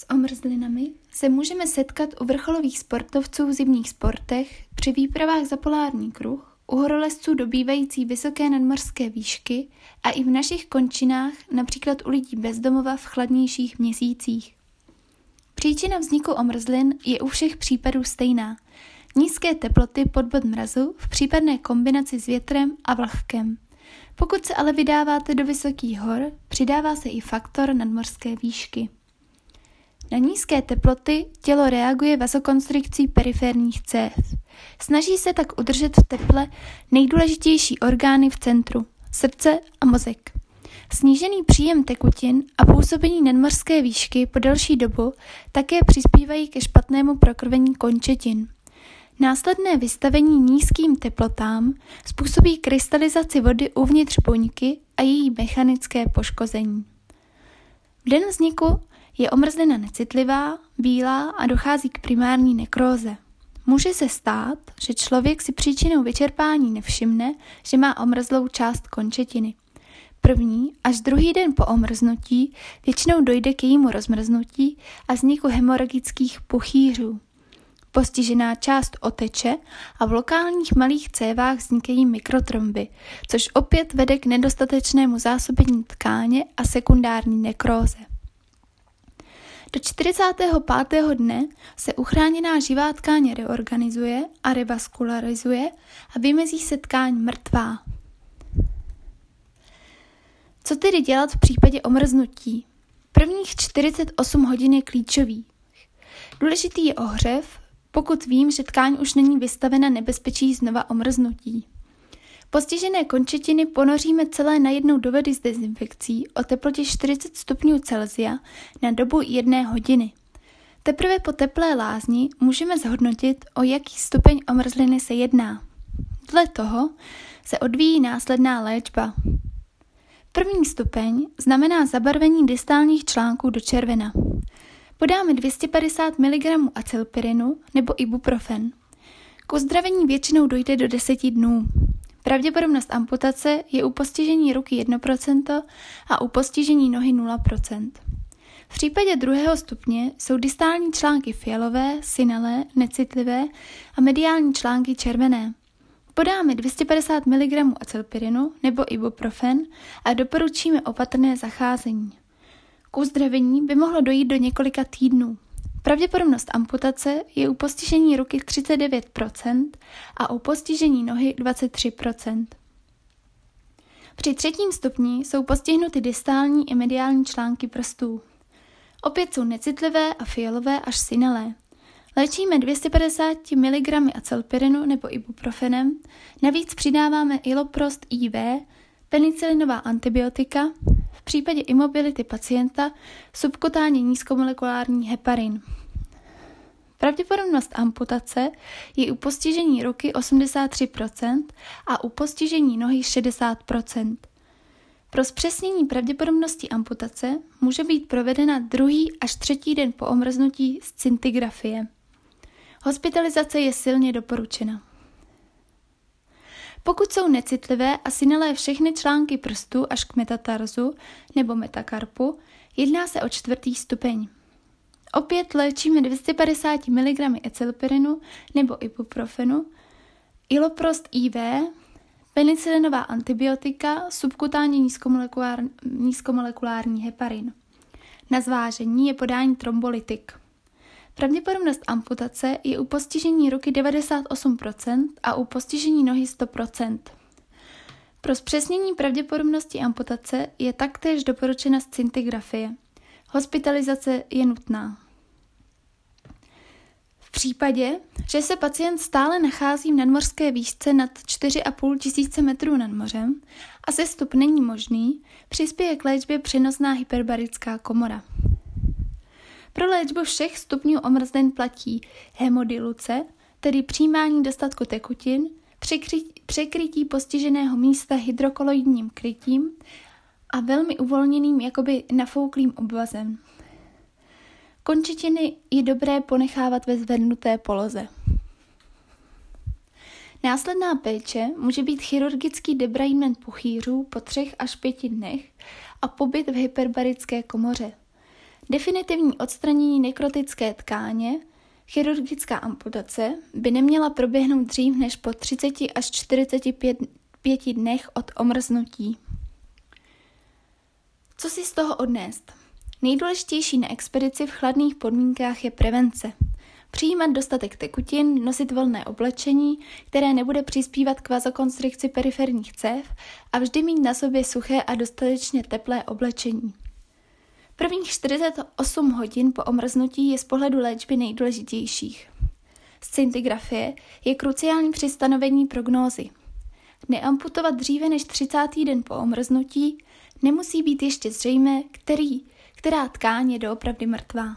S omrzlinami se můžeme setkat u vrcholových sportovců v zimních sportech, při výpravách za polární kruh, u horolezců dobývající vysoké nadmorské výšky a i v našich končinách, například u lidí bezdomova v chladnějších měsících. Příčina vzniku omrzlin je u všech případů stejná. Nízké teploty pod bod mrazu v případné kombinaci s větrem a vlhkem. Pokud se ale vydáváte do vysokých hor, přidává se i faktor nadmorské výšky. Na nízké teploty tělo reaguje vazokonstrikcí periferních cév. Snaží se tak udržet v teple nejdůležitější orgány v centru, srdce a mozek. Snížený příjem tekutin a působení nadmořské výšky po delší dobu také přispívají ke špatnému prokrvení končetin. Následné vystavení nízkým teplotám způsobí krystalizaci vody uvnitř buňky a její mechanické poškození. V den vzniku je omrzlina necitlivá, bílá a dochází k primární nekróze. Může se stát, že člověk si příčinou vyčerpání nevšimne, že má omrzlou část končetiny. První až druhý den po omrznutí většinou dojde k jejímu rozmrznutí a vzniku hemoragických puchýřů. Postižená část oteče a v lokálních malých cévách vznikají mikrotromby, což opět vede k nedostatečnému zásobení tkáně a sekundární nekróze. Do 45. dne se uchráněná živá tkáň reorganizuje a revaskularizuje a vymezí se tkáň mrtvá. Co tedy dělat v případě omrznutí? Prvních 48 hodin je klíčový. Důležitý je ohřev, pokud vím, že tkáň už není vystavena nebezpečí znova omrznutí. Postižené končetiny ponoříme celé najednou do vody s dezinfekcí o teplotě 40 stupňů Celsia na dobu jedné hodiny. Teprve po teplé lázni můžeme zhodnotit, o jaký stupeň omrzliny se jedná. Dle toho se odvíjí následná léčba. První stupeň znamená zabarvení distálních článků do červena. Podáme 250 mg acylpirinu nebo ibuprofen. K uzdravení většinou dojde do 10 dnů. Pravděpodobnost amputace je u postižení ruky 1% a u postižení nohy 0%. V případě druhého stupně jsou distální články fialové, synalé, necitlivé a mediální články červené. Podáme 250 mg acylpirinu nebo ibuprofen a doporučíme opatrné zacházení. K uzdravení by mohlo dojít do několika týdnů. Pravděpodobnost amputace je u postižení ruky 39% a u postižení nohy 23%. Při třetím stupni jsou postihnuty distální i mediální články prstů. Opět jsou necitlivé a fialové až synalé. Léčíme 250 mg acylpirinu nebo ibuprofenem, navíc přidáváme iloprost IV, penicilinová antibiotika, v případě imobility pacienta subkutánně nízkomolekulární heparin. Pravděpodobnost amputace je u postižení ruky 83% a u postižení nohy 60%. Pro zpřesnění pravděpodobnosti amputace může být provedena druhý až třetí den po omrznutí scintigrafie. Hospitalizace je silně doporučena. Pokud jsou necitlivé a synelé všechny články prstů až k metatarzu nebo metakarpu, jedná se o čtvrtý stupeň. Opět léčíme 250 mg acylpirinu nebo ibuprofenu, iloprost IV, penicilinová antibiotika, subkutánní nízkomolekulár, nízkomolekulární heparin. Na zvážení je podání trombolytik. Pravděpodobnost amputace je u postižení ruky 98% a u postižení nohy 100%. Pro zpřesnění pravděpodobnosti amputace je taktéž doporučena scintigrafie. Hospitalizace je nutná. V případě, že se pacient stále nachází v nadmořské výšce nad 4,5 tisíce metrů nad mořem a sestup není možný, přispěje k léčbě přenosná hyperbarická komora. Pro léčbu všech stupňů omrzlin platí hemodiluce, tedy přijímání dostatku tekutin, překrytí postiženého místa hydrokoloidním krytím a velmi uvolněným jakoby nafouklým obvazem. Končetiny je dobré ponechávat ve zvednuté poloze. Následná péče může být chirurgický debrainment puchýřů po třech až pěti dnech a pobyt v hyperbarické komoře. Definitivní odstranění nekrotické tkáně, chirurgická amputace, by neměla proběhnout dřív než po 30 až 45 dnech od omrznutí. Co si z toho odnést? Nejdůležitější na expedici v chladných podmínkách je prevence. Přijímat dostatek tekutin, nosit volné oblečení, které nebude přispívat k vazokonstrikci periferních cév a vždy mít na sobě suché a dostatečně teplé oblečení. Prvních 48 hodin po omrznutí je z pohledu léčby nejdůležitějších. Scintigrafie je kruciální při stanovení prognózy. Neamputovat dříve než 30. den po omrznutí nemusí být ještě zřejmé, který, která tkáň je doopravdy mrtvá.